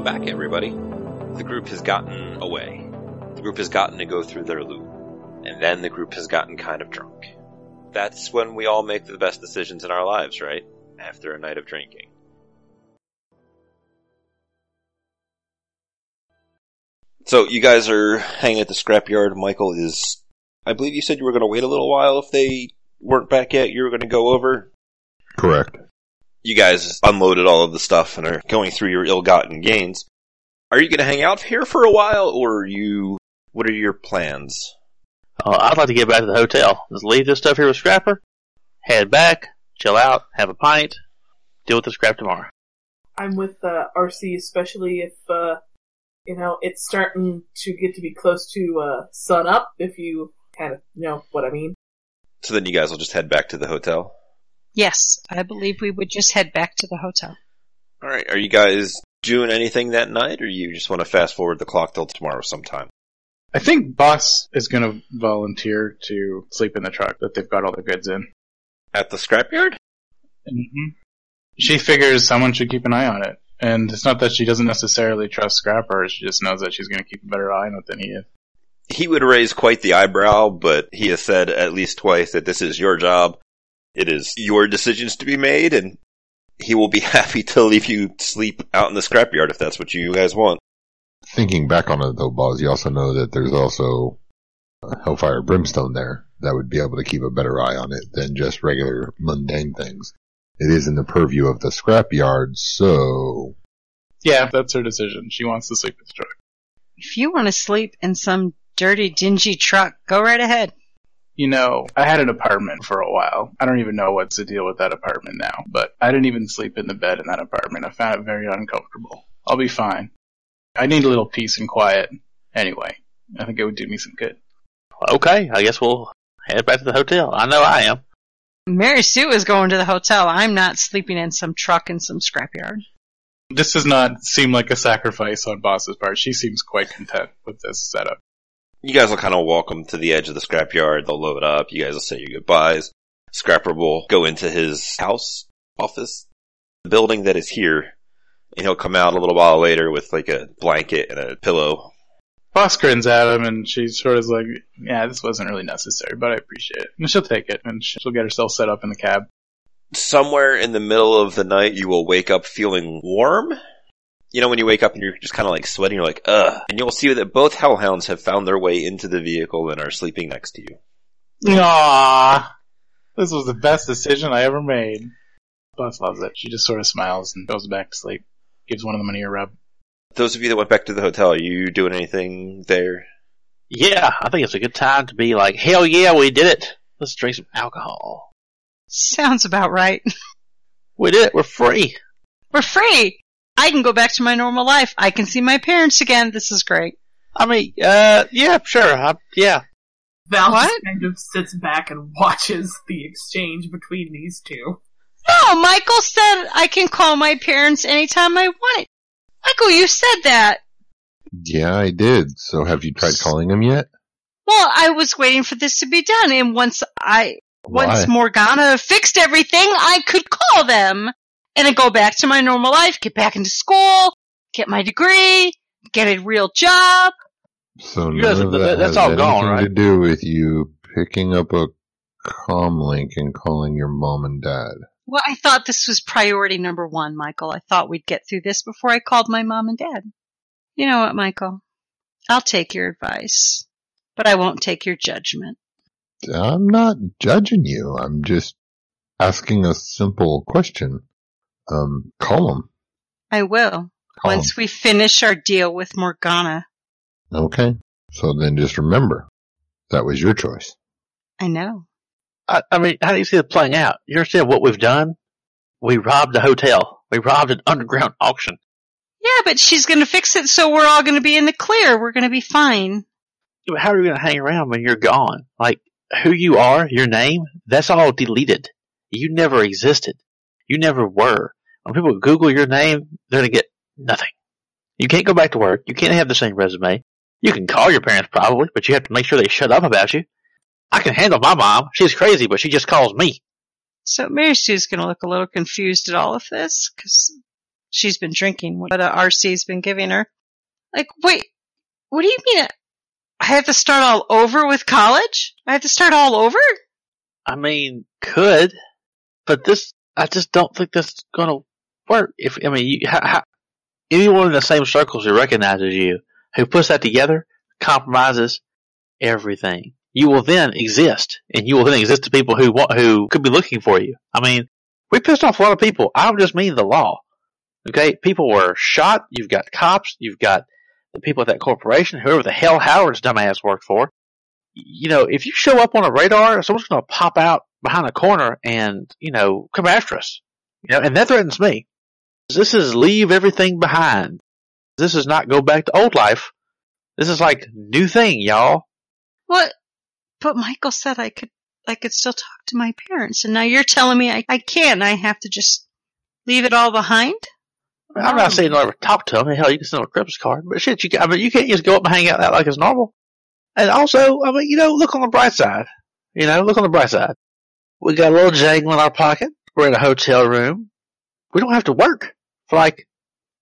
Welcome back, everybody. The group has gotten away. The group has gotten to go through their loop. And then the group has gotten kind of drunk. That's when we all make the best decisions in our lives, right? After a night of drinking. So you guys are hanging at the scrapyard. Michael is, I believe you said you were going to wait a little while if they weren't back yet. You were going to go over. Correct. You guys unloaded all of the stuff and are going through your ill-gotten gains. Are you going to hang out here for a while, or are you? What are your plans? Uh, I'd like to get back to the hotel. Just leave this stuff here with Scrapper, head back, chill out, have a pint, deal with the scrap tomorrow. I'm with uh, RC, especially if uh, you know it's starting to get to be close to uh, sun up. If you kind of know what I mean. So then you guys will just head back to the hotel. Yes, I believe we would just head back to the hotel. All right. Are you guys doing anything that night, or you just want to fast forward the clock till tomorrow sometime? I think Boss is going to volunteer to sleep in the truck that they've got all the goods in. At the scrapyard? Mm-hmm. She figures someone should keep an eye on it. And it's not that she doesn't necessarily trust Scrapper, she just knows that she's going to keep a better eye on it than he is. He would raise quite the eyebrow, but he has said at least twice that this is your job. It is your decisions to be made, and he will be happy to leave you sleep out in the scrapyard if that's what you guys want. Thinking back on it though, Boz, you also know that there's also uh, Hellfire Brimstone there that would be able to keep a better eye on it than just regular mundane things. It is in the purview of the scrapyard, so Yeah, that's her decision. She wants to sleep in the truck. If you want to sleep in some dirty, dingy truck, go right ahead. You know, I had an apartment for a while. I don't even know what's the deal with that apartment now, but I didn't even sleep in the bed in that apartment. I found it very uncomfortable. I'll be fine. I need a little peace and quiet. Anyway, I think it would do me some good. Okay, I guess we'll head back to the hotel. I know I am. Mary Sue is going to the hotel. I'm not sleeping in some truck in some scrapyard. This does not seem like a sacrifice on Boss's part. She seems quite content with this setup. You guys will kind of walk him to the edge of the scrapyard. They'll load up. You guys will say your goodbyes. Scrapper will go into his house, office, the building that is here, and he'll come out a little while later with like a blanket and a pillow. Boss grins at him, and she sort of is like, "Yeah, this wasn't really necessary, but I appreciate it." And she'll take it, and she'll get herself set up in the cab. Somewhere in the middle of the night, you will wake up feeling warm. You know, when you wake up and you're just kind of like sweating, you're like, ugh. And you'll see that both hellhounds have found their way into the vehicle and are sleeping next to you. Aww, this was the best decision I ever made. Boss loves it. She just sort of smiles and goes back to sleep. Gives one of them an ear rub. Those of you that went back to the hotel, are you doing anything there? Yeah, I think it's a good time to be like, hell yeah, we did it. Let's drink some alcohol. Sounds about right. We did it. We're free. We're free. I can go back to my normal life. I can see my parents again. This is great. I mean, uh, yeah, sure. I, yeah. Val What? just kind of sits back and watches the exchange between these two. No, Michael said I can call my parents anytime I want it. Michael, you said that. yeah, I did. So have you tried calling them yet? Well, I was waiting for this to be done, and once I once Why? Morgana fixed everything, I could call them and then go back to my normal life, get back into school, get my degree, get a real job. So none guys- of that- that that's has all anything gone, to do with you picking up a comm link and calling your mom and dad. Well, I thought this was priority number one, Michael. I thought we'd get through this before I called my mom and dad. You know what, Michael? I'll take your advice, but I won't take your judgment. I'm not judging you. I'm just asking a simple question. Um, call him. I will. Call Once we finish our deal with Morgana. Okay. So then just remember, that was your choice. I know. I, I mean, how do you see it playing out? You understand what we've done? We robbed a hotel. We robbed an underground auction. Yeah, but she's gonna fix it so we're all gonna be in the clear. We're gonna be fine. But How are you going to hang around when you're gone? Like, who you are, your name, that's all deleted. You never existed. You never were. When people Google your name, they're going to get nothing. You can't go back to work. You can't have the same resume. You can call your parents probably, but you have to make sure they shut up about you. I can handle my mom. She's crazy, but she just calls me. So Mary Sue's gonna look a little confused at all of this, cause she's been drinking what uh, RC's been giving her. Like, wait, what do you mean? I have to start all over with college? I have to start all over? I mean, could, but this, I just don't think this is going to work. If, I mean, you, anyone in the same circles who recognizes you, who puts that together, compromises everything. You will then exist, and you will then exist to people who want, who could be looking for you. I mean, we pissed off a lot of people. I just mean the law. Okay, people were shot. You've got cops. You've got the people at that corporation, whoever the hell Howard's dumbass worked for. You know, if you show up on a radar, someone's going to pop out behind a corner and you know come after us. You know, and that threatens me. This is leave everything behind. This is not go back to old life. This is like new thing, y'all. What? But Michael said I could, I could still talk to my parents, and now you're telling me I, I can't. I have to just leave it all behind. I'm not um. saying don't ever talk to them. Hell, you can send them a Christmas card, but shit, you, I mean, you can't just go up and hang out that like it's normal. And also, I mean, you know, look on the bright side. You know, look on the bright side. We got a little jangle in our pocket. We're in a hotel room. We don't have to work for like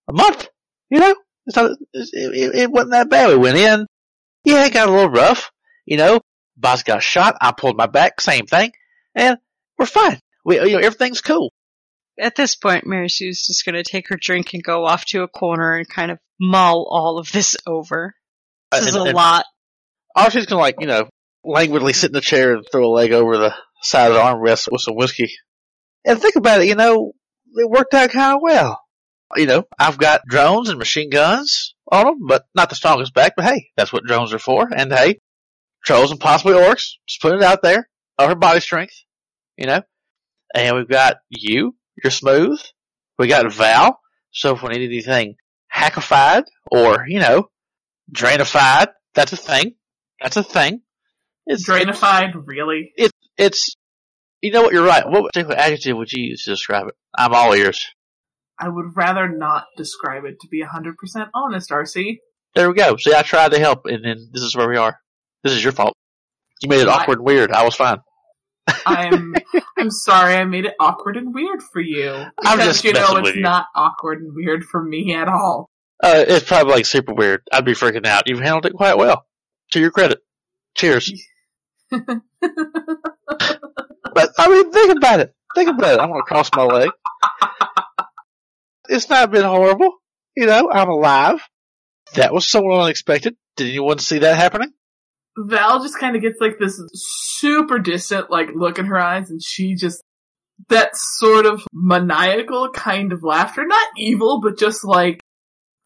a month. You know, it's not, it, it, it wasn't that bad. We went in. Yeah, it got a little rough. You know, boss got shot. I pulled my back. Same thing. And we're fine. We, you know, everything's cool. At this point, Mary Sue's just going to take her drink and go off to a corner and kind of mull all of this over. This is And- a and- lot. Oh, she's gonna like, you know, languidly sit in the chair and throw a leg over the side of the armrest with some whiskey. And think about it, you know, it worked out kind of well. You know, I've got drones and machine guns on them, but not the strongest back, but hey, that's what drones are for. And hey, trolls and possibly orcs, just put it out there, of her body strength, you know. And we've got you, you're smooth. We got Val, so if we need anything hackified or, you know, drainified, that's a thing. That's a thing. It's Drainified, really? It's you know what you're right. What particular adjective would you use to describe it? I'm all ears. I would rather not describe it to be 100% honest, RC. There we go. See, I tried to help, and then this is where we are. This is your fault. You made it I- awkward and weird. I was fine. I'm I'm sorry I made it awkward and weird for you. I'm Because just you know it's you. not awkward and weird for me at all. Uh, it's probably like super weird. I'd be freaking out. You've handled it quite well. To your credit. Cheers. But I mean, think about it. Think about it. I'm gonna cross my leg. It's not been horrible. You know, I'm alive. That was somewhat unexpected. Did anyone see that happening? Val just kind of gets like this super distant like look in her eyes and she just that sort of maniacal kind of laughter, not evil, but just like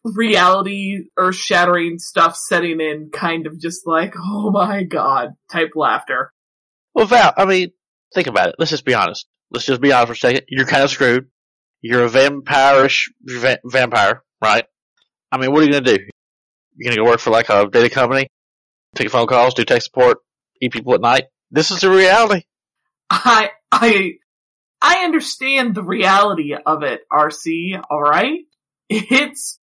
reality earth shattering stuff setting in kind of just like, oh my god type laughter. Well, Val, I mean, think about it. Let's just be honest. Let's just be honest for a second. You're kind of screwed. You're a vampirish va- vampire, right? I mean, what are you gonna do? You're gonna go work for like a data company, take phone calls, do tech support, eat people at night. This is the reality. I I I understand the reality of it, RC, alright? It's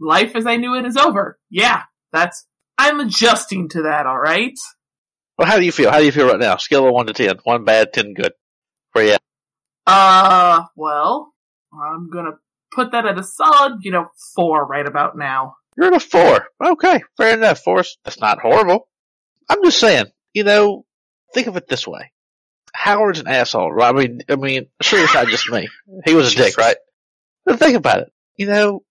life as I knew it is over. Yeah, that's I'm adjusting to that, alright? Well, how do you feel? How do you feel right now? Scale of one to ten. One bad, ten good. Where you at? Uh, well, I'm gonna put that at a solid, you know, four right about now. You're at a four. Okay, fair enough. Four. That's not horrible. I'm just saying. You know, think of it this way. Howard's an asshole, right? I mean, I mean, sure it's not just me. He was a dick, right? But think about it. You know,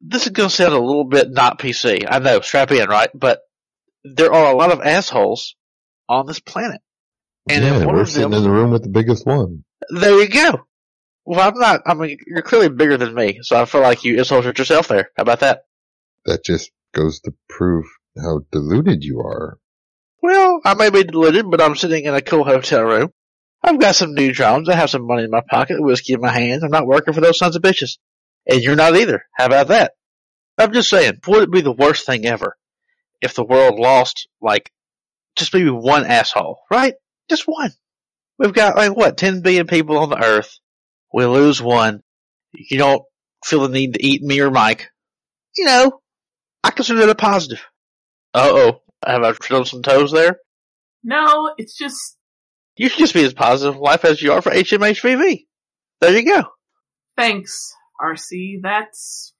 this is going to sound a little bit not PC. I know, strap in, right? But there are a lot of assholes on this planet. And yeah, we're sitting them, in the room with the biggest one. there you go. Well, I'm not, I mean, you're clearly bigger than me, so I feel like you insulted yourself there. How about that? That just goes to prove how deluded you are. Well, I may be deluded, but I'm sitting in a cool hotel room. I've got some new drones. I have some money in my pocket, whiskey in my hands. I'm not working for those sons of bitches. And you're not either. How about that? I'm just saying, would it be the worst thing ever if the world lost, like, just maybe one asshole, right? Just one. We've got, like, what, 10 billion people on the earth. We lose one. You don't feel the need to eat me or Mike. You know, I consider that a positive. Uh oh. Have I tread some toes there? No, it's just, You should just be as positive in life as you are for HMHVV. There you go. thanks RC, that's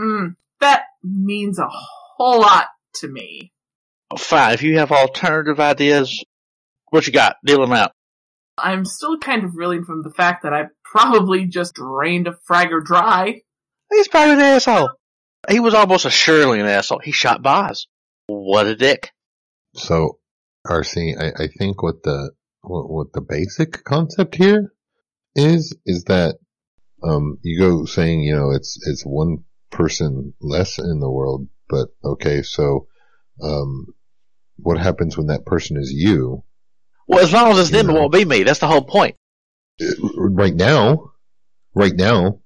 mm, that means a whole lot to me. Oh, fine. If you have alternative ideas, what you got? Deal them out. I'm still kind of reeling from the fact that I probably just drained a fragger dry. He's probably an asshole. He was almost assuredly an asshole. He shot Boz. What a dick. So, RC, I, I think what the what, what the basic concept here is is that um you go saying you know it's it's one person less in the world, but okay, so um what happens when that person is you? Well, as long as it's them, it won't be me. That's the whole point. Uh, right now, right now,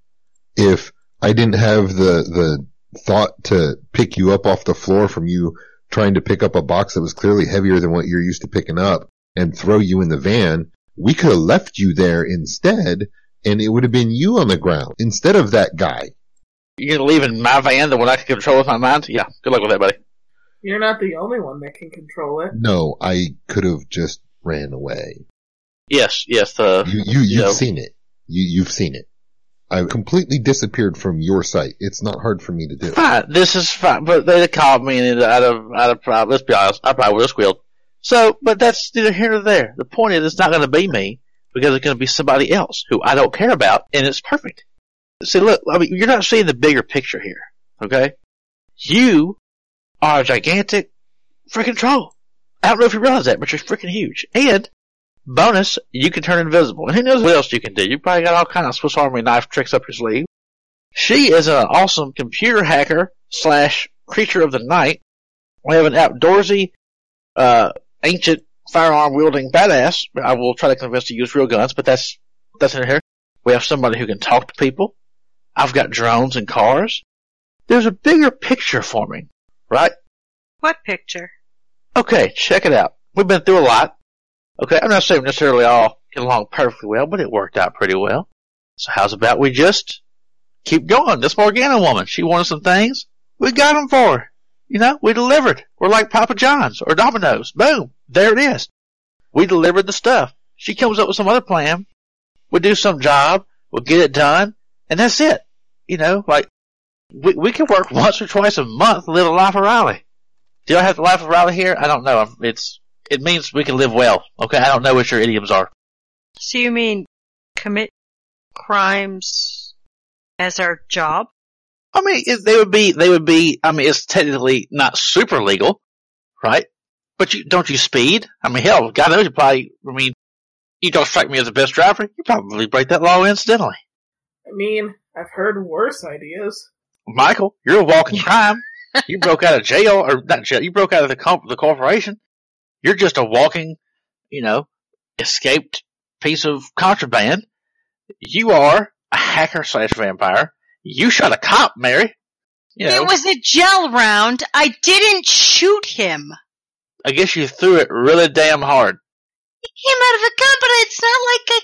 if I didn't have the, the thought to pick you up off the floor from you trying to pick up a box that was clearly heavier than what you're used to picking up and throw you in the van, we could have left you there instead and it would have been you on the ground instead of that guy. You're gonna leave in my van, the one I can control with my mind? Yeah. Good luck with that, buddy. You're not the only one that can control it. No, I could have just ran away. Yes, yes, uh, You, you, you've Yeah. seen it. You, you've seen it. I completely disappeared from your sight. It's not hard for me to do. fine. This is fine. But they called me and out of, out of pride. Let's be honest. I probably would have squealed. So, but that's neither here nor there. The point is it's not gonna be me because it's gonna be somebody else who I don't care about and it's perfect. See, look, I mean, you're not seeing the bigger picture here. Okay? You are a gigantic freaking troll. I don't know if you realize that, but you're freaking huge. And, bonus, you can turn invisible. And who knows what else you can do? You probably got all kind of Swiss Army knife tricks up your sleeve. She is an awesome computer hacker slash creature of the night. We have an outdoorsy, uh, ancient firearm wielding badass. I will try to convince to use real guns, but that's, that's in here. We have somebody who can talk to people. I've got drones and cars. There's a bigger picture forming, right? What picture? Okay, check it out. We've been through a lot. Okay, I'm not saying necessarily all get along perfectly well, but it worked out pretty well. So how's about we just keep going? This Morgana woman, she wanted some things. We got them for her. You know, we delivered. We're like Papa John's or Domino's. Boom. There it is. We delivered the stuff. She comes up with some other plan. We do some job. We'll get it done. And that's it. You know, like, we, we can work once or twice a month, live a life of Riley. Do I have the life of Riley here? I don't know. I'm- It's, it means we can live well. Okay. I don't know what your idioms are. So you mean commit crimes as our job? I mean, it, they would be, they would be, I mean, it's technically not super legal, right? But you, don't you speed? I mean, hell, God knows you probably, I mean, you don't strike me as the best driver. You probably break that law incidentally. I mean, I've heard worse ideas. Michael, you're a walking crime. You broke out of jail, or not jail, you broke out of the, comp- the corporation. You're just a walking, you know, escaped piece of contraband. You are a hacker slash vampire. You shot a cop, Mary. You know, It was a gel round. I didn't shoot him. I guess you threw it really damn hard. He came out of a gun, but it's not like I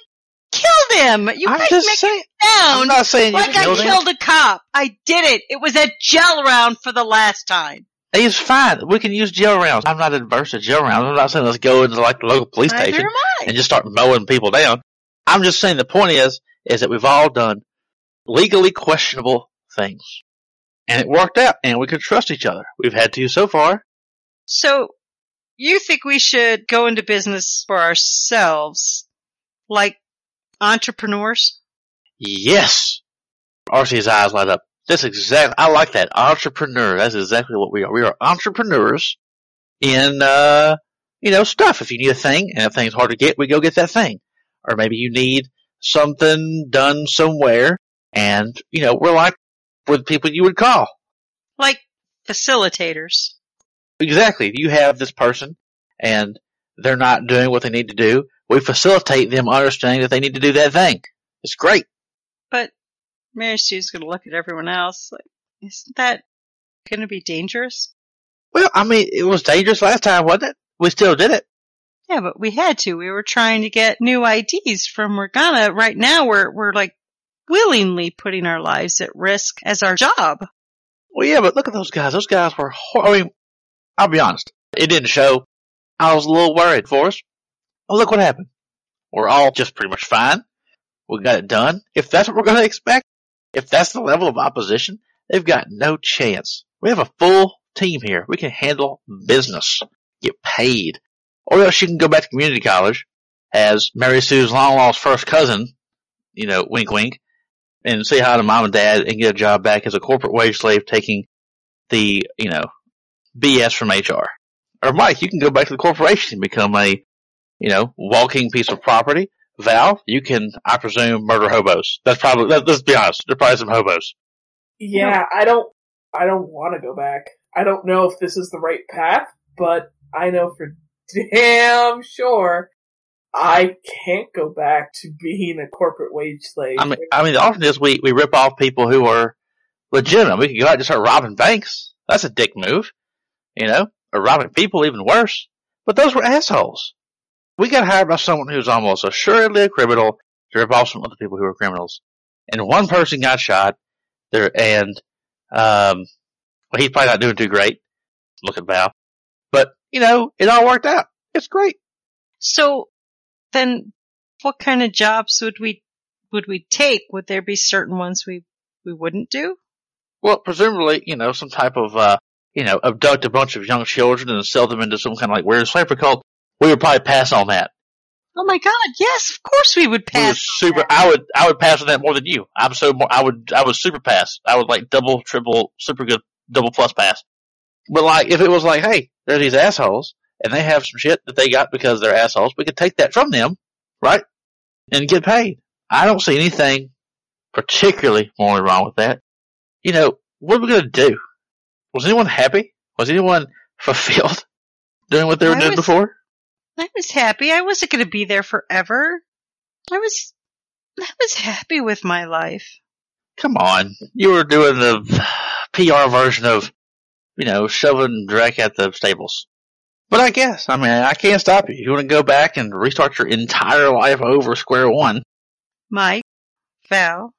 killed him. You I'm guys make saying. it sound I'm not saying you like I killed a cop. I did it. It was a gel round for the last time. He's fine. We can use gel rounds. I'm not adverse to gel rounds. I'm not saying let's go into like the local police Neither station and just start mowing people down. I'm just saying the point is, is that we've all done legally questionable things. And it worked out and we could trust each other. We've had to so far. So, you think we should go into business for ourselves, like entrepreneurs? Yes. RC's eyes light up. That's exactly, I like that. Entrepreneur. That's exactly what we are. We are entrepreneurs in, uh, you know, stuff. If you need a thing and if thing's hard to get, we go get that thing. Or maybe you need something done somewhere and, you know, we're like, we're the people you would call. Like facilitators. Exactly. You have this person and they're not doing what they need to do. We facilitate them understanding that they need to do that thing. It's great. But Mary Sue's gonna look at everyone else like, isn't that gonna be dangerous? Well, I mean, it was dangerous last time, wasn't it? We still did it. Yeah, but we had to. We were trying to get new IDs from Morgana. Right now we're, we're like willingly putting our lives at risk as our job. Well, yeah, but look at those guys. Those guys were. Hor- I mean, I'll be honest. It didn't show. I was a little worried for us. Well, look what happened. We're all just pretty much fine. We got it done. If that's what we're going to expect, if that's the level of opposition, they've got no chance. We have a full team here. We can handle business, get paid. Or else you can go back to community college as Mary Sue's long lost first cousin, you know, wink wink, and say hi to mom and dad and get a job back as a corporate wage slave taking the, you know, BS from HR. Or Mike, you can go back to the corporation and become a, you know, walking piece of property. Val, you can, I presume, murder hobos. That's probably, let, let's be honest, there's probably some hobos. Yeah, I don't, I don't want to go back. I don't know if this is the right path, but I know for damn sure I can't go back to being a corporate wage slave. I mean, I mean, often is we, we rip off people who are legitimate. We could go out and just start robbing banks. That's a dick move, you know, or robbing people even worse. But those were assholes. We got hired by someone who's almost assuredly a criminal to rip off some other people who are criminals. And one person got shot there and, um, well, he's probably not doing too great. Look at Val. But, you know, it all worked out. It's great. So then what kind of jobs would we, would we take? Would there be certain ones we, we wouldn't do? Well, presumably, you know, some type of, uh, you know, abduct a bunch of young children and sell them into some kind of like weird slavery cult. We would probably pass on that. Oh my god, yes, of course we would We would pass. super. I would. I would pass on that more than you. I'm so. More, I would. I would super pass. I would like double, triple, super good, double plus pass. But like, if it was like, hey, they're these assholes, and they have some shit that they got because they're assholes, we could take that from them, right, and get paid. I don't see anything particularly morally wrong with that. You know, what are we gonna do? Was anyone happy? Was anyone fulfilled doing what they were I doing was- before? I was happy. I wasn't going to be there forever. I was, I was happy with my life. Come on. You were doing the PR version of, you know, shoving Drake at the stables. But I guess, I mean, I can't stop you. You want to go back and restart your entire life over square one. Mike, Val,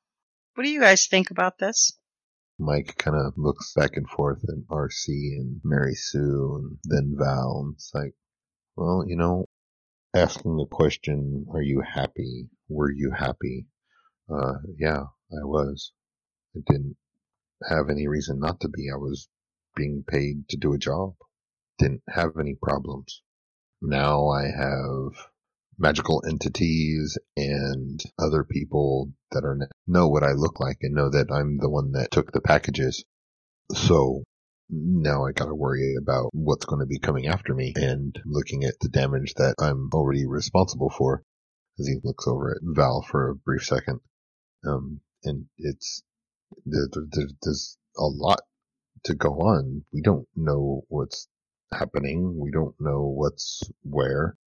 what do you guys think about this? Mike kind of looks back and forth at RC and Mary Sue and then Val and it's like, well, you know, asking the question, are you happy? Were you happy? Uh, yeah, I was. I didn't have any reason not to be. I was being paid to do a job. Didn't have any problems. Now I have magical entities and other people that are know what I look like and know that I'm the one that took the packages. So now I gotta worry about what's going to be coming after me and looking at the damage that I'm already responsible for. As he looks over at Val for a brief second, um, and it's there, there, there's a lot to go on. We don't know what's happening. We don't know what's where.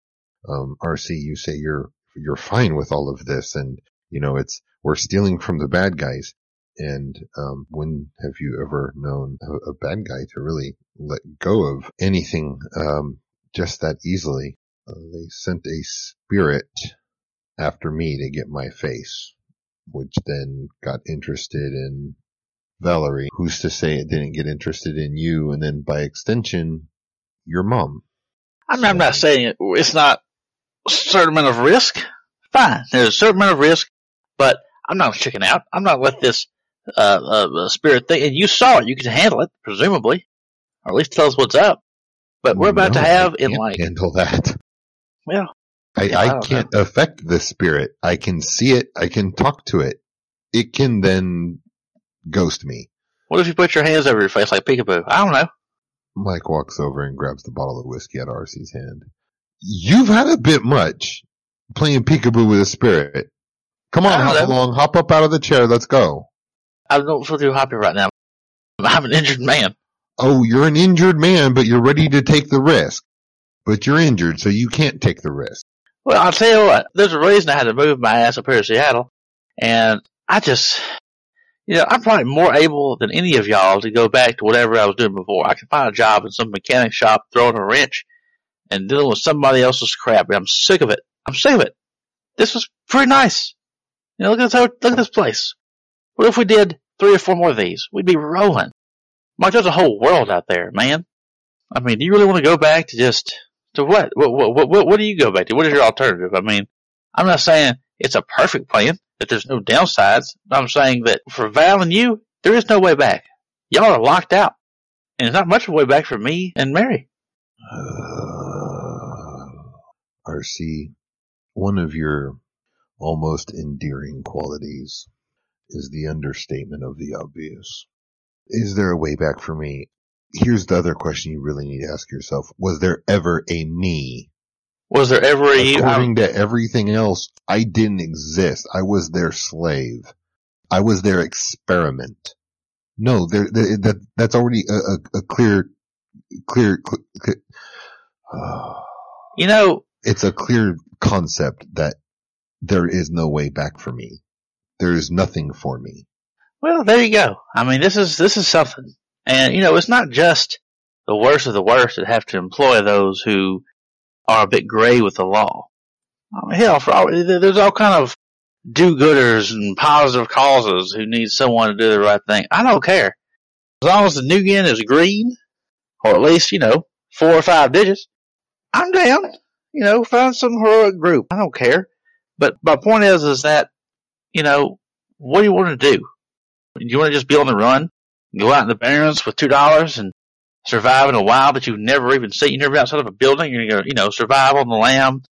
Um, RC, you say you're you're fine with all of this, and you know it's we're stealing from the bad guys. And um, when have you ever known a, a bad guy to really let go of anything um, just that easily? Uh, they sent a spirit after me to get my face, which then got interested in Valerie. Who's to say it didn't get interested in you, and then by extension, your mom? I'm, I'm not saying it, it's not certain amount of risk. Fine. There's a certain amount of risk, but I'm not chicken out. I'm not with this, uh, uh, spirit thing, and you saw it. You can handle it, presumably. Or at least tell us what's up. But we're about No, to have I in like, handle that. well, I, Yeah, I I can't affect the spirit. I can see it. I can talk to it. It can then ghost me. what if you put your hands over your face like peekaboo? I don't know. Mike walks over and grabs the bottle of whiskey out of RC's hand. You've had a bit much playing peekaboo with a spirit. Come on, hop know. along, hop up out of the chair, let's go. I don't feel too happy right now. I'm an injured man. Oh, you're an injured man, but you're ready to take the risk. But you're injured, so you can't take the risk. Well, I'll tell you what, there's a reason I had to move my ass up here to Seattle. And I just, you know, I'm probably more able than any of y'all to go back to whatever I was doing before. I can find a job in some mechanic shop throwing a wrench and dealing with somebody else's crap. I'm sick of it. I'm sick of it. This was pretty nice. You know, look at this, look at this place. What if we did three or four more of these? We'd be rolling. Mike, there's a whole world out there, man. I mean, do you really want to go back to just to what? What, what, what, what do you go back to? What is your alternative? I mean, I'm not saying it's a perfect plan. that there's no downsides. I'm saying that for Val and you, there is no way back. Y'all are locked out. And it's not much of a way back for me and Mary. Uh, RC, one of your almost endearing qualities is the understatement of the obvious. Is there a way back for me? Here's the other question you really need to ask yourself. Was there ever a me? Was there ever a you? According to everything else, I didn't exist. I was their slave. I was their experiment. No, there, there that, that's already a, a, a clear, clear, clear You know, it's a clear concept that there is no way back for me. There is nothing for me. Well, there you go. I mean, this is this is something, and you know, it's not just the worst of the worst that have to employ those who are a bit gray with the law. I mean, hell, all, there's all kind of do-gooders and positive causes who need someone to do the right thing. I don't care as long as the nuyen is green, or at least you know four or five digits. I'm down. You know, find some heroic group. I don't care. But my point is, is that you know, what do you want to do? Do you want to just be on the run, go out in the barrens with two dollars and survive in a wild that you've never even seen? You've never been outside of a building. You're gonna, you know, survive on the lam,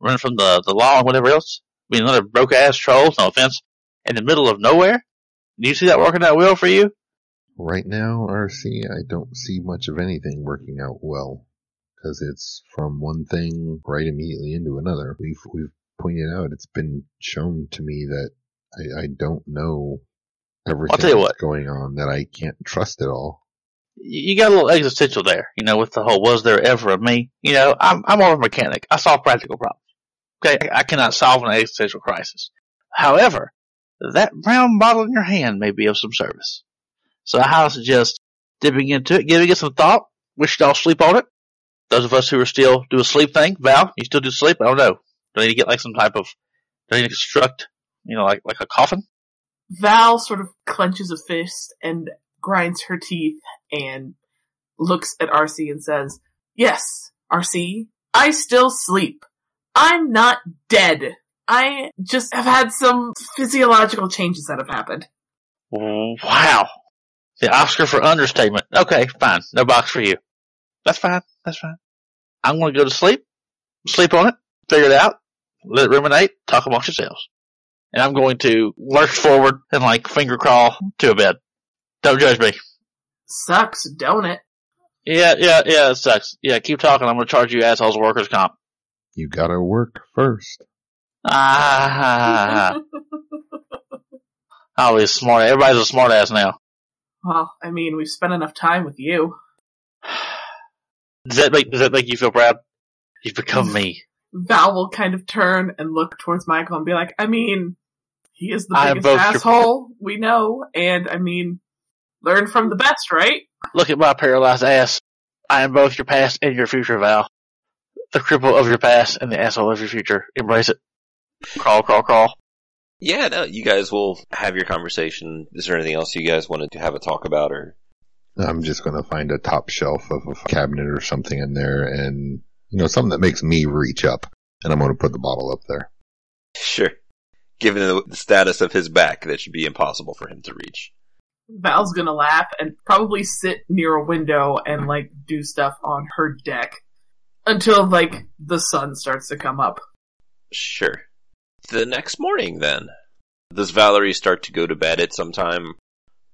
run from the the law and whatever else. Be another broke ass troll. No offense. In the middle of nowhere. Do you see that working out well for you? Right now, RC, I don't see much of anything working out well because it's from one thing right immediately into another. We've we've pointed out it's been shown to me that I, I don't know everything I'll tell you that's what. going on that I can't trust it all. you got a little existential there, you know, with the whole "was there ever a me?" You know, I'm I'm more of a mechanic. I solve practical problems. Okay, I, I cannot solve an existential crisis. However, that brown bottle in your hand may be of some service. So I highly suggest dipping into it, giving it some thought. We should all sleep on it. Those of us who are still do a sleep thing, Val, you still do sleep? I don't know. Do I need to get like some type of, do I need to construct, you know, like like a coffin? Val sort of clenches a fist and grinds her teeth and looks at RC and says, Yes, RC, I still sleep. I'm not dead. I just have had some physiological changes that have happened. Wow. The Oscar for understatement. Okay, fine. No box for you. That's fine. That's fine. I'm going to go to sleep, sleep on it, figure it out, let it ruminate, talk amongst yourselves. And I'm going to lurch forward and like finger crawl to a bed. Don't judge me. Sucks, don't it? Yeah, yeah, yeah, it sucks. Yeah, keep talking. I'm going to charge you assholes workers comp. You gotta work first. Ah, always smart. Everybody's a smart ass now. well, I mean, we've spent enough time with you. Does that make, does that make you feel proud? You've become me. Val will kind of turn and look towards Michael and be like, I mean, he is the biggest both your- asshole we know, and I mean, learn from the best, right? Look at my paralyzed ass. I am both your past and your future, Val. The cripple of your past and the asshole of your future. Embrace it. Crawl, crawl, crawl. Yeah, no, you guys will have your conversation. Is there anything else you guys wanted to have a talk about or? I'm just gonna find a top shelf of a cabinet or something in there and, you know, something that makes me reach up. And I'm gonna put the bottle up there. Sure. Given the the status of his back, that should be impossible for him to reach. Val's gonna laugh and probably sit near a window and like do stuff on her deck until like the sun starts to come up. Sure. The next morning then. Does Valerie start to go to bed at some time?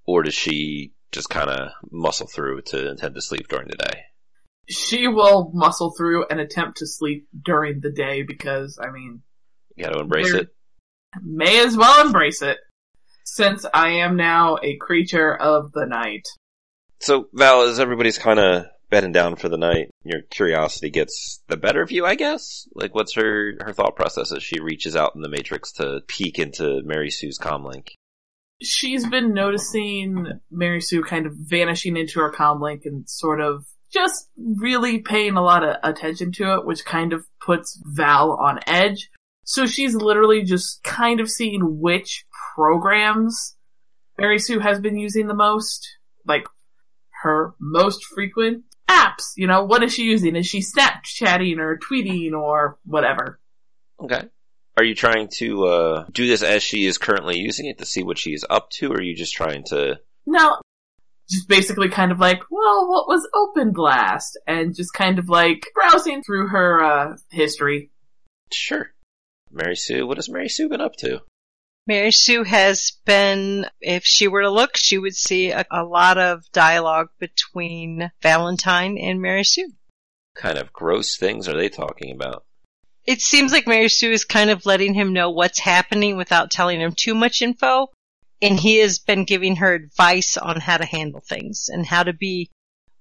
Or does she just kinda muscle through to intend to sleep during the day? She will muscle through and attempt to sleep during the day because, I mean, You gotta embrace it. may as well embrace it since I am now a creature of the night. So, Val, as everybody's kinda bedding down for the night, your curiosity gets the better of you, I guess? Like, what's her, her thought process as she reaches out in the Matrix to peek into Mary Sue's comlink? She's been noticing Mary Sue kind of vanishing into her comlink and sort of just really paying a lot of attention to it, which kind of puts Val on edge. So she's literally just kind of seeing which programs Mary Sue has been using the most, like her most frequent apps. You know, what is she using? Is she Snapchatting or tweeting or whatever? Okay. Are you trying to uh, do this as she is currently using it to see what she is up to, or are you just trying to? No, just basically kind of like, well, what was Open Blast? And just kind of like browsing through her uh, history. Sure. Mary Sue, what has Mary Sue been up to? Mary Sue has been, if she were to look, she would see a, a lot of dialogue between Valentine and Mary Sue. What kind of gross things are they talking about? It seems like Mary Sue is kind of letting him know what's happening without telling him too much info. And he has been giving her advice on how to handle things and how to be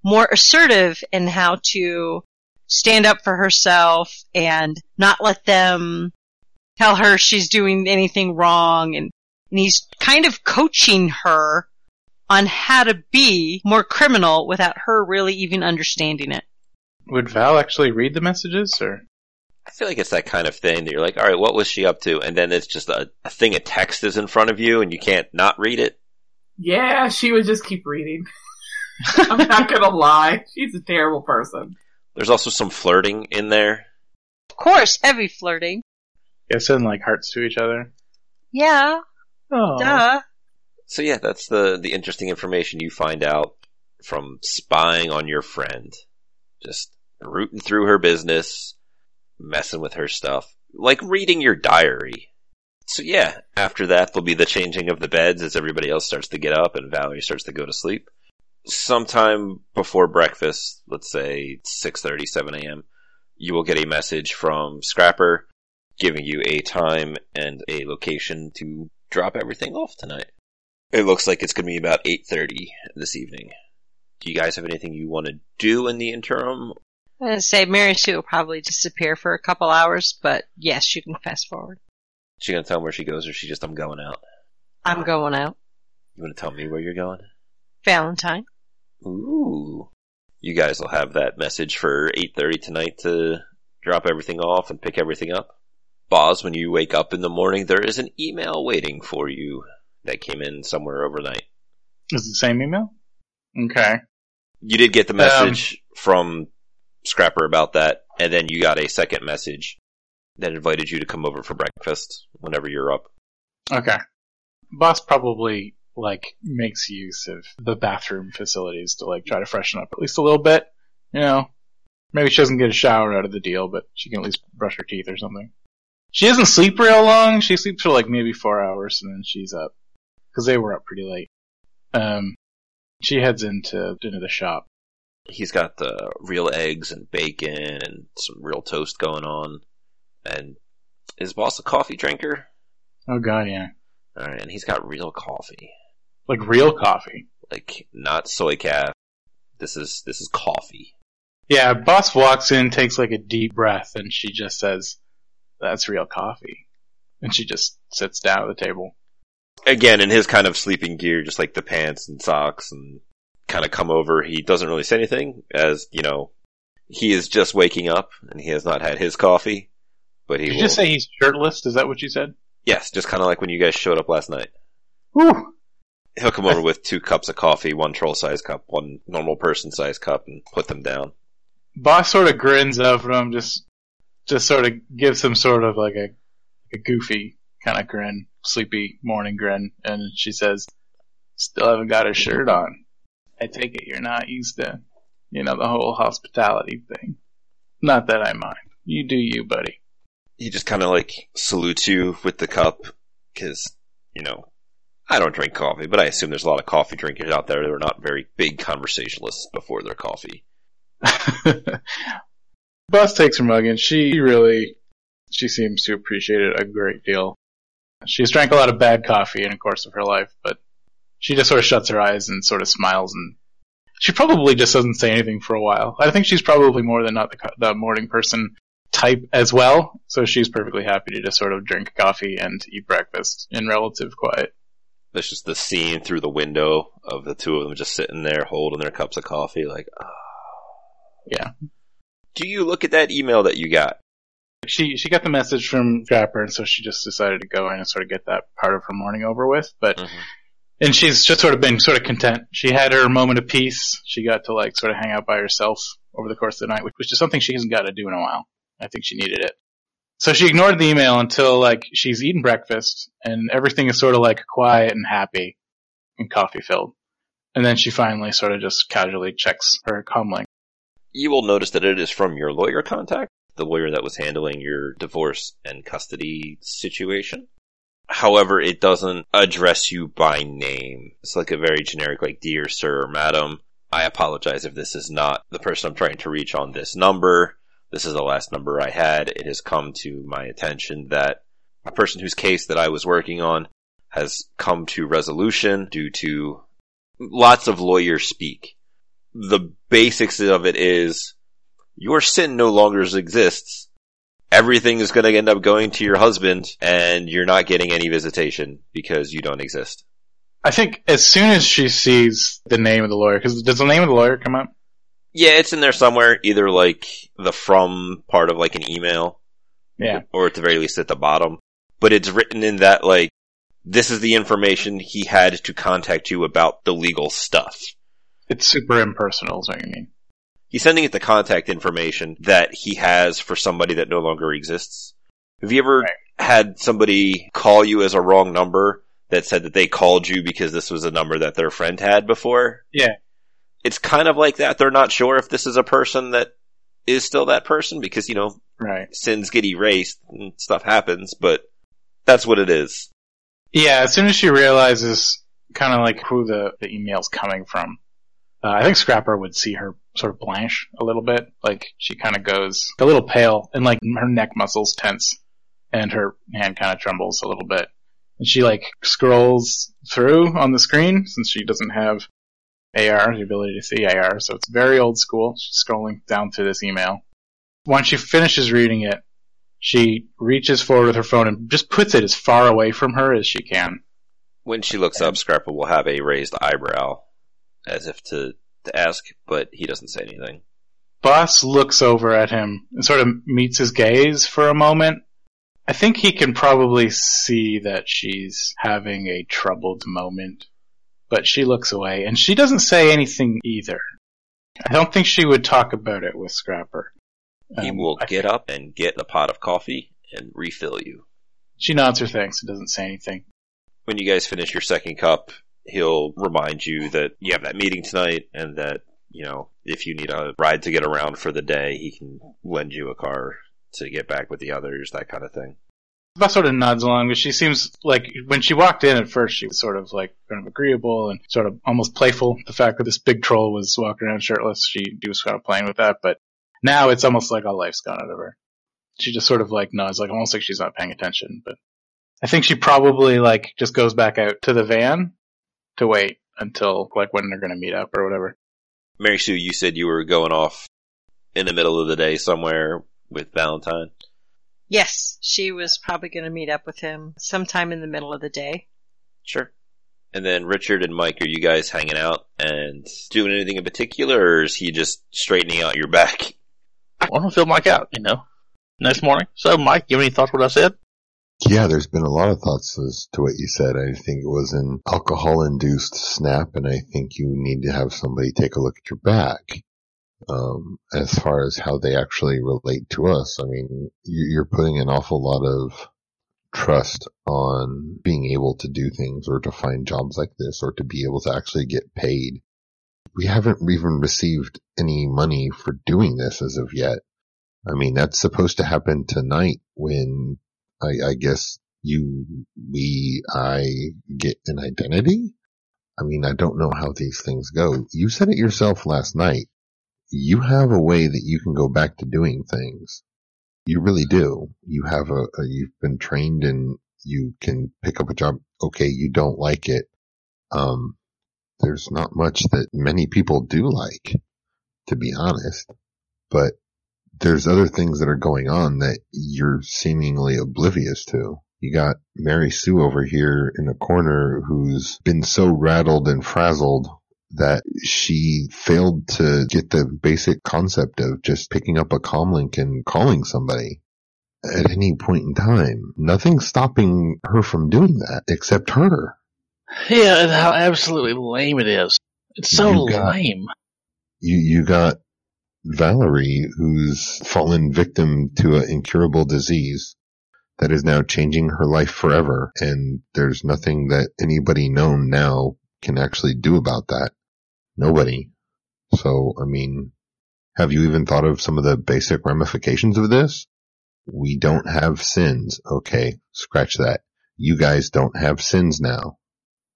more assertive and how to stand up for herself and not let them tell her she's doing anything wrong. And, and he's kind of coaching her on how to be more criminal without her really even understanding it. Would Val actually read the messages, or I feel like it's that kind of thing that you're like, all right, what was she up to? And then it's just a, a thing of text is in front of you and you can't not read it. Yeah, she would just keep reading. I'm not gonna lie. She's a terrible person. There's also some flirting in there. Of course, heavy flirting. yeah, sending like hearts to each other? Yeah, Oh, duh. So yeah, that's the, the interesting information you find out from spying on your friend. Just rooting through her business, messing with her stuff. Like reading your diary. So yeah, after that there'll be the changing of the beds as everybody else starts to get up and Valerie starts to go to sleep. Sometime before breakfast, let's say 6.30, 7 a.m., you will get a message from Scrapper giving you a time and a location to drop everything off tonight. It looks like it's going to be about 8.30 this evening. Do you guys have anything you want to do in the interim? I'm gonna say Mary Sue will probably disappear for a couple hours, but yes, you can fast forward. She going to tell me where she goes or she just, I'm going out? I'm going out. You want to tell me where you're going? Valentine. Ooh. You guys will have that message for 8.30 tonight to drop everything off and pick everything up. Boz, when you wake up in the morning, there is an email waiting for you that came in somewhere overnight. is it the same email? Okay. You did get the message um, from Scrapper about that, and then you got a second message that invited you to come over for breakfast whenever you're up. Okay. Boss probably like makes use of the bathroom facilities to like try to freshen up at least a little bit. You know, maybe she doesn't get a shower out of the deal, but she can at least brush her teeth or something. She doesn't sleep real long. She sleeps for like maybe four hours and then she's up because they were up pretty late. Um, she heads into into the shop. He's got the real eggs and bacon and some real toast going on. And is boss a coffee drinker? Oh god, yeah, Alright, and he's got real coffee. like real coffee. Like, not soykaf. This is, this is coffee. Yeah, boss walks in, takes like a deep breath, and she just says, "That's real coffee," and she just sits down at the table. Again, in his kind of sleeping gear, just like the pants and socks and kind of come over. He doesn't really say anything as, you know, he is just waking up and he has not had his coffee, but he Did will. you just say he's shirtless? Is that what you said? yes, just kind of like when you guys showed up last night. Whew. He'll come over with two cups of coffee, one troll size cup, one normal person size cup, and put them down. Boss sort of grins up at him, just just sort of gives him sort of like a, a goofy kind of grin, sleepy morning grin, and she says, "Still haven't got a shirt on. I take it you're not used to, you know, the whole hospitality thing. Not that I mind. You do you, buddy." He just kind of like salutes you with the cup, cause, you know, I don't drink coffee, but I assume there's a lot of coffee drinkers out there that are not very big conversationalists before their coffee. Boss takes her mug and she really, she seems to appreciate it a great deal. She's drank a lot of bad coffee in the course of her life, but she just sort of shuts her eyes and sort of smiles and she probably just doesn't say anything for a while. I think she's probably more than not the, the morning person type as well, so she's perfectly happy to just sort of drink coffee and eat breakfast in relative quiet. There's just the scene through the window of the two of them just sitting there holding their cups of coffee like, ah. Yeah. Do you look at that email that you got? She she got the message from Scrapper, and so she just decided to go in and sort of get that part of her morning over with. But Mhm. And she's just sort of been sort of content. She had her moment of peace. She got to like sort of hang out by herself over the course of the night, which, is something she hasn't got to do in a while. I think she needed it. So she ignored the email until like she's eaten breakfast and everything is sort of like quiet and happy and coffee filled. And then she finally sort of just casually checks her comlink. You will notice that it is from your lawyer contact, the lawyer that was handling your divorce and custody situation. However, it doesn't address you by name. It's like a very generic, like, dear sir or madam. I apologize if this is not the person I'm trying to reach on this number. This is the last number I had. It has come to my attention that a person whose case that I was working on has come to resolution due to lots of lawyers speak. The basics of it is your sin no longer exists. Everything is going to end up going to your husband and you're not getting any visitation because you don't exist. I think as soon as she sees the name of the lawyer, because does the name of the lawyer come up? Yeah, it's in there somewhere, either like the from part of like an email Yeah. or at the very least at the bottom. But it's written in that like, this is the information he had to contact you about the legal stuff. It's super impersonal, is what you mean. He's sending it the contact information that he has for somebody that no longer exists. Have you ever Right. had somebody call you as a wrong number that said that they called you because this was a number that their friend had before? Yeah. It's kind of like that. They're not sure if this is a person that is still that person because, you know, Right. sins get erased and stuff happens, but that's what it is. Yeah, as soon as she realizes kind of like who the, the email's coming from, uh, I think Scrapper would see her sort of blanch a little bit. Like she kind of goes a little pale and like her neck muscles tense and her hand kind of trembles a little bit. And she like scrolls through on the screen since she doesn't have AR, the ability to see AR. So it's very old school. She's scrolling down through this email. Once she finishes reading it, she reaches forward with her phone and just puts it as far away from her as she can. When she looks up, Scrapper will have a raised eyebrow as if to, to ask, but he doesn't say anything. Boss looks over at him and sort of meets his gaze for a moment. I think he can probably see that she's having a troubled moment, but she looks away and she doesn't say anything either. I don't think she would talk about it with Scrapper. He Um, will I get up and get a pot of coffee and refill you. She nods her thanks and doesn't say anything. When you guys finish your second cup, he'll remind you that you have that meeting tonight and that, you know, if you need a ride to get around for the day, he can lend you a car to get back with the others, that kind of thing. Boss sort of nods along, but she seems like when she walked in at first, she was sort of like kind of agreeable and sort of almost playful. The fact that this big troll was walking around shirtless, she, she was kind of playing with that. But now it's almost like all life's gone out of her. She just sort of like nods, like almost like she's not paying attention. But I think she probably like just goes back out to the van to wait until like when they're going to meet up or whatever. Mary Sue, you said you were going off in the middle of the day somewhere with Valentine. Yes, she was probably going to meet up with him sometime in the middle of the day. Sure. And then Richard and Mike, are you guys hanging out and doing anything in particular, or is he just straightening out your back? I want to fill Mike out, you know. Next morning. So, Mike, you have any thoughts what I said? Yeah, there's been a lot of thoughts as to what you said. I think it was an alcohol induced snap and I think you need to have somebody take a look at your back. Um, as far as how they actually relate to us. I mean, you- you're putting an awful lot of trust on being able to do things or to find jobs like this or to be able to actually get paid. We haven't even received any money for doing this as of yet. I mean, that's supposed to happen tonight when I, I guess you, we, I get an identity. I mean, I don't know how these things go. You said it yourself last night. You have a way that you can go back to doing things. You really do. You have a, a you've been trained and you can pick up a job. Okay, you don't like it. Um, there's not much that many people do like, to be honest, but there's other things that are going on that you're seemingly oblivious to. You got Mary Sue over here in the corner who's been so rattled and frazzled that she failed to get the basic concept of just picking up a comlink and calling somebody at any point in time. Nothing's stopping her from doing that except her. Yeah, and how absolutely lame it is. It's so You got- lame. You, you got Valerie, who's fallen victim to an incurable disease that is now changing her life forever. And there's nothing that anybody known now can actually do about that. Nobody. So, I mean, have you even thought of some of the basic ramifications of this? We don't have sins. Okay. Scratch that. You guys don't have sins now.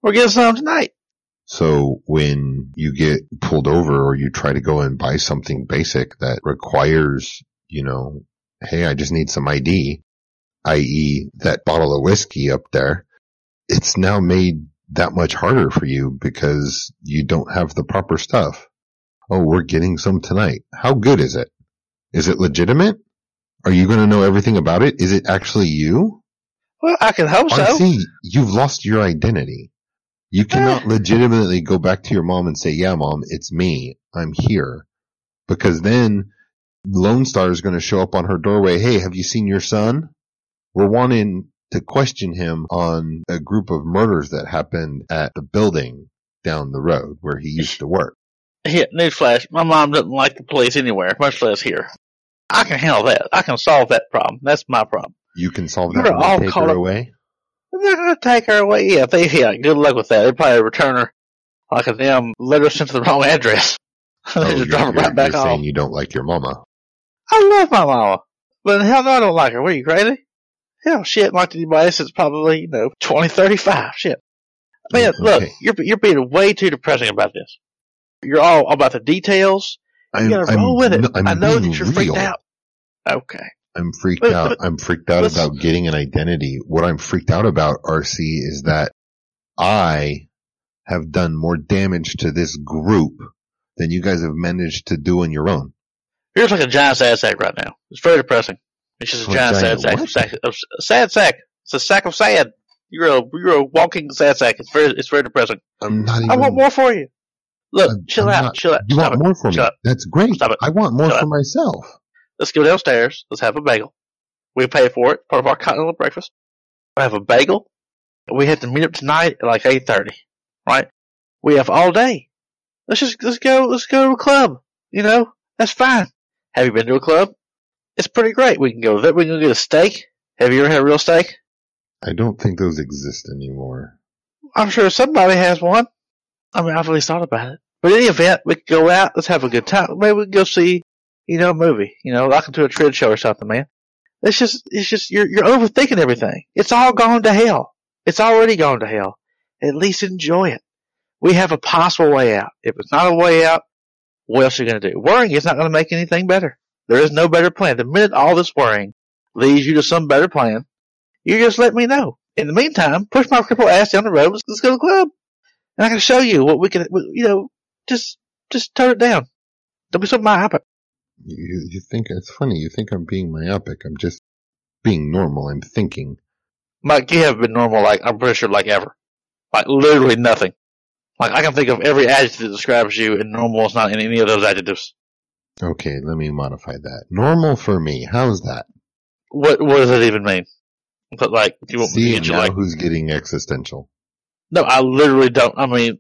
We're getting some tonight. So when you get pulled over or you try to go and buy something basic that requires, you know, hey, I just need some ID, i.e. that bottle of whiskey up there, it's now made that much harder for you because you don't have the proper stuff. Oh, we're getting some tonight. How good is it? Is it legitimate? Are you going to know everything about it? Is it actually you? Well, I can hope so. RC, you've lost your identity. You cannot Eh. legitimately go back to your mom and say, yeah, mom, it's me. I'm here. Because then Lone Star is going to show up on her doorway. Hey, have you seen your son? We're wanting to question him on a group of murders that happened at the building down the road where he used to work. Yeah, newsflash. My mom doesn't like the police anywhere, much less here. I can handle that. I can solve that problem. That's my problem. You can solve You're that when all take her up- away. They're gonna take her away. Yeah, they, yeah, good luck with that. They probably return her like a damn letter sent to the wrong address. they Oh, just drop her right back you're off. saying you don't like your mama. I love my mama. But hell no, I don't like her. What are you crazy? Hell, she hasn't liked anybody since probably, you know, 2035. Shit. Man, Mm, look, you're, you're being way too depressing about this. You're all about the details. You I'm, gotta I'm roll with it. I'm I know that you're freaked real. out. Okay. I'm freaked out. I'm freaked out about getting an identity. What I'm freaked out about, RC, is that I have done more damage to this group than you guys have managed to do on your own. You're just like a giant sad sack right now. It's very depressing. It's just a A giant, giant sad sack. what? sack of, a sad sack. It's a sack of sad. You're a you're a walking sad sack. It's very it's very depressing. I'm not even. I want more for you. Look, I'm- chill I'm out, not- chill out. You Stop want it. more from me? Shut up. That's great. Stop it. I want more for myself. Let's go downstairs. Let's have a bagel. We pay for it. Part of our continental breakfast. We have a bagel. We have to meet up tonight at like eight thirty. Right? We have all day. Let's just let's go let's go to a club. You know that's fine. Have you been to a club? It's pretty great. We can go there. We can get a steak. Have you ever had a real steak? I don't think those exist anymore. I'm sure somebody has one. I mean, I've at least thought about it. But in any event, we can go out. Let's have a good time. Maybe we can go see, you know, movie. You know, like to a trade show or something, man. It's just, it's just, you're, you're overthinking everything. It's all gone to hell. It's already gone to hell. At least enjoy it. We have a possible way out. If it's not a way out, what else are you going to do? Worrying is not going to make anything better. There is no better plan. The minute all this worrying leads you to some better plan, you just let me know. In the meantime, push my crippled ass down the road. Let's, let's go to the club. And I can show you what we can, you know, just, just turn it down. Don't be so myopic. You, you think it's funny. You think I'm being myopic. I'm just being normal. I'm thinking. Mike, you have been normal, like, I'm pretty sure, like ever. Like, literally nothing. Like, I can think of every adjective that describes you, and normal is not in any of those adjectives. Okay, let me modify that. Normal for me. How's that? What, what does that even mean? But, like, do you want me See, to get you, now like, who's getting existential? no, I literally don't. I mean,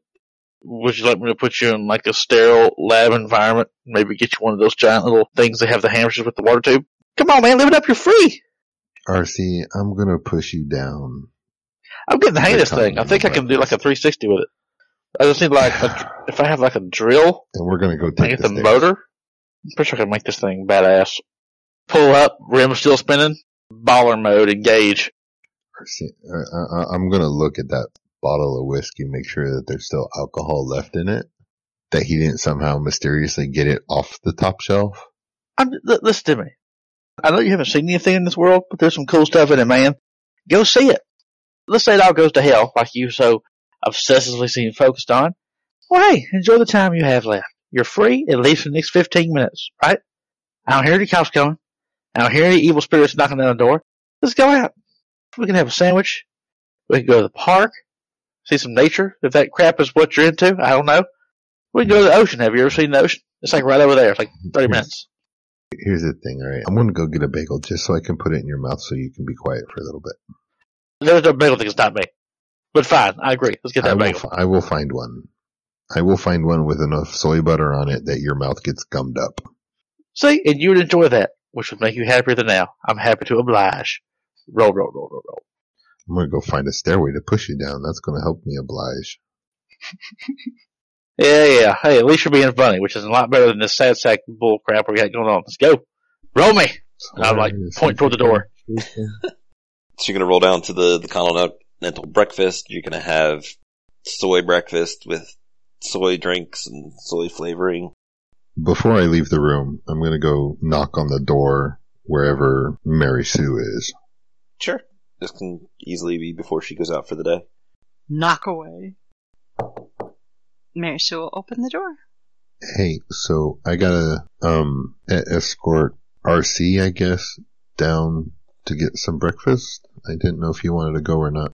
would you like me to put you in, like, a sterile lab environment? Maybe get you one of those giant little things that have the hamsters with the water tube? Come on, man, live it up, you're free! RC, I'm gonna push you down. I'm getting the hang of this thing. I think I can do like a 360 with it. I just need like a, if I have like a drill, And we're gonna go I take get the stairs. motor. I'm pretty sure I can make this thing badass. Pull up, rim still spinning, baller mode, engage. RC, uh, uh, I'm gonna look at that bottle of whiskey, make sure that there's still alcohol left in it. That he didn't somehow mysteriously get it off the top shelf. I'm, li- listen to me. I know you haven't seen anything in this world, but there's some cool stuff in it, man. Go see it. Let's say it all goes to hell, like you so obsessively seem focused on. Well, hey, enjoy the time you have left. You're free at least for the next 15 minutes, right? I don't hear any cops coming. I don't hear any evil spirits knocking on the door. Let's go out. We can have a sandwich. We can go to the park, see some nature, if that crap is what you're into. I don't know. We can go to the ocean. Have you ever seen the ocean? It's like right over there. It's like 30 minutes. Here's the thing, alright. I'm gonna go get a bagel just so I can put it in your mouth so you can be quiet for a little bit. There's no bagel that can stop me. But fine, I agree. Let's get I that will, bagel. I will find one. I will find one with enough soy butter on it that your mouth gets gummed up. See, and you would enjoy that, which would make you happier than now. I'm happy to oblige. Roll, roll, roll, roll, roll. I'm gonna go find a stairway to push you down. That's gonna help me oblige. Yeah, yeah. Hey, at least you're being funny, which is a lot better than this sad sack bull crap we got going on. Let's go. Roll me. And I'm like, point toward the door. So you're gonna roll down to the, the continental breakfast. You're gonna have soy breakfast with soy drinks and soy flavoring. Before I leave the room, I'm gonna go knock on the door wherever Mary Sue is. Sure. This can easily be before she goes out for the day. Knock away. Mary Sue will open the door. Hey, so I gotta um escort RC, I guess, down to get some breakfast. I didn't know if you wanted to go or not.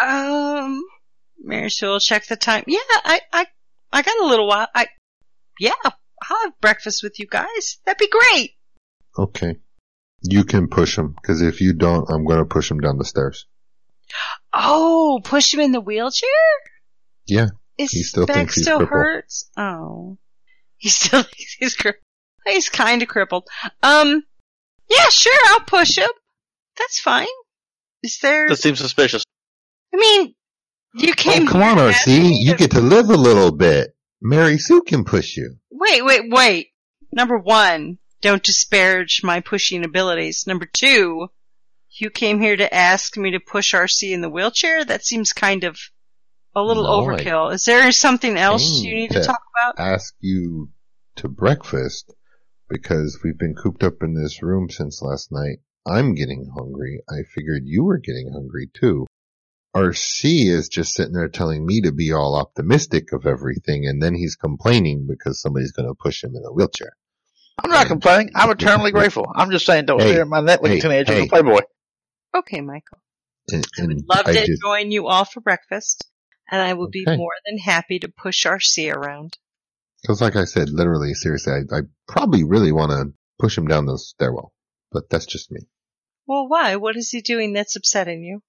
Um, Mary Sue will check the time. Yeah, I, I, I got a little while. I, yeah, I'll have breakfast with you guys. That'd be great. Okay. You can push him, because if you don't, I'm gonna push him down the stairs. Oh, push him in the wheelchair? Yeah. His He still back thinks still crippled. hurts. Oh, he still thinks he's cri- he's kind of crippled. Um, yeah, sure, I'll push him. That's fine. Is there? That seems suspicious. I mean, you came. oh, come on, here to ask me RC. You get to live a little bit. Mary Sue can push you. Wait, wait, wait. Number one, don't disparage my pushing abilities. Number two, you came here to ask me to push RC in the wheelchair? That seems kind of a little No, I overkill. Is there something else you need to to- talk about? Ask you to breakfast because we've been cooped up in this room since last night. I'm getting hungry. I figured you were getting hungry too. RC is just sitting there telling me to be all optimistic of everything and then he's complaining because somebody's going to push him in a wheelchair. I'm not complaining. I'm eternally grateful. I'm just saying don't Hey, stare at my neck like hey, a teenager hey. with Playboy. Okay, Michael. And, and Love I to just, join you all for breakfast, and I will be more than happy to push RC around. cause like I said, literally, seriously, I, I probably really want to push him down the stairwell, but that's just me. Well, why? What is he doing that's upsetting you?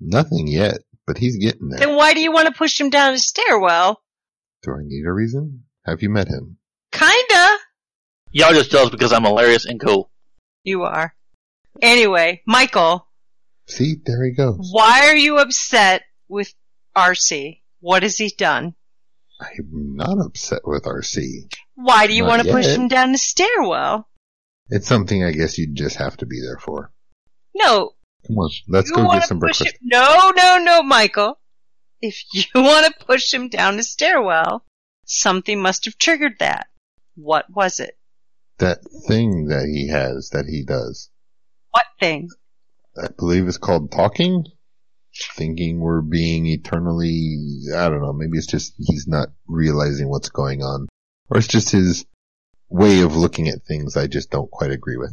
Nothing yet, but he's getting there. Then why do you want to push him down a stairwell? Do I need a reason? Have you met him? Kinda. Y'all just jealous because I'm hilarious and cool. You are. Anyway, Michael, See, there he goes. why are you upset with RC? What has he done? I'm not upset with RC. Why do you Not want to push him down the stairwell? It's something I guess you'd just have to be there for. No, Come on, let's go get some breakfast. him. No, no, no, Michael. If you want to push him down the stairwell, something must have triggered that. What was it? That thing that he has, that he does, What thing? I believe it's called talking. Thinking we're being eternally, I don't know, maybe it's just he's not realizing what's going on. Or it's just his way of looking at things I just don't quite agree with.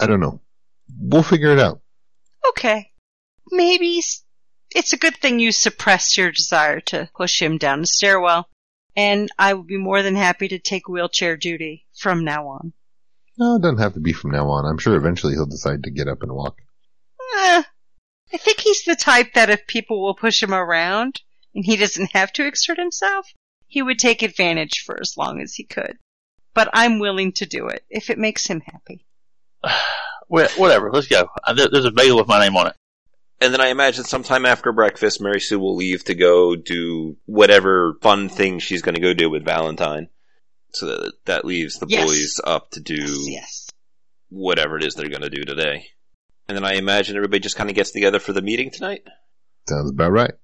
I don't know. We'll figure it out. Okay. Maybe it's a good thing you suppressed your desire to push him down the stairwell, and I will be more than happy to take wheelchair duty from now on. No, it doesn't have to be from now on. I'm sure eventually he'll decide to get up and walk. Eh, I think he's the type that if people will push him around and he doesn't have to exert himself, he would take advantage for as long as he could. But I'm willing to do it if it makes him happy. Whatever. Let's go. Uh, There's a bagel with my name on it. And then I imagine sometime after breakfast, Mary Sue will leave to go do whatever fun thing she's going to go do with Valentine. So that, that leaves the Yes. boys up to do Yes. whatever it is they're going to do today. And then I imagine everybody just kind of gets together for the meeting tonight. Sounds about right.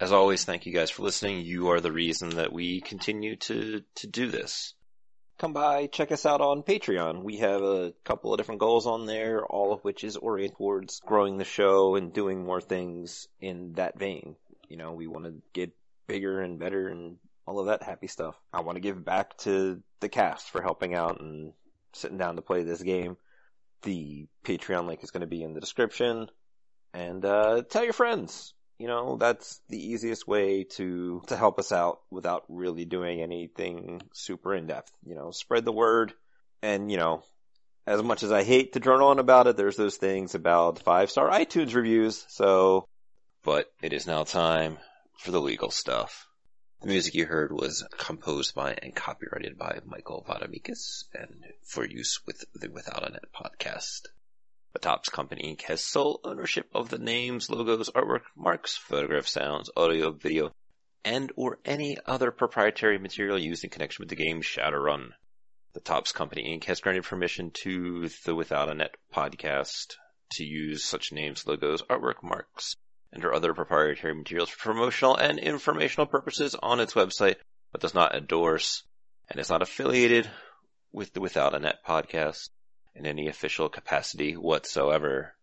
As always, thank you guys for listening. You are the reason that we continue to, to do this. Come by, check us out on Patreon. We have a couple of different goals on there, all of which is oriented towards growing the show and doing more things in that vein. You know, we want to get bigger and better and all of that happy stuff. I want to give back to the cast for helping out and sitting down to play this game. The Patreon link is going to be in the description. And, uh, tell your friends. You know, that's the easiest way to, to help us out without really doing anything super in depth. You know, spread the word. And, you know, as much as I hate to drone on about it, there's those things about five star iTunes reviews. So, but it is now time for the legal stuff. The music you heard was composed by and copyrighted by Michael Vamiadakis and for use with the Without a Net podcast. The Topps Company Inc. has sole ownership of the names, logos, artwork, marks, photograph sounds, audio, video, and or any other proprietary material used in connection with the game Shadowrun. The Topps Company Inc. has granted permission to the Without a Net podcast to use such names, logos, artwork, marks, and or other proprietary materials for promotional and informational purposes on its website, but does not endorse and is not affiliated with the Without a Net podcast in any official capacity whatsoever.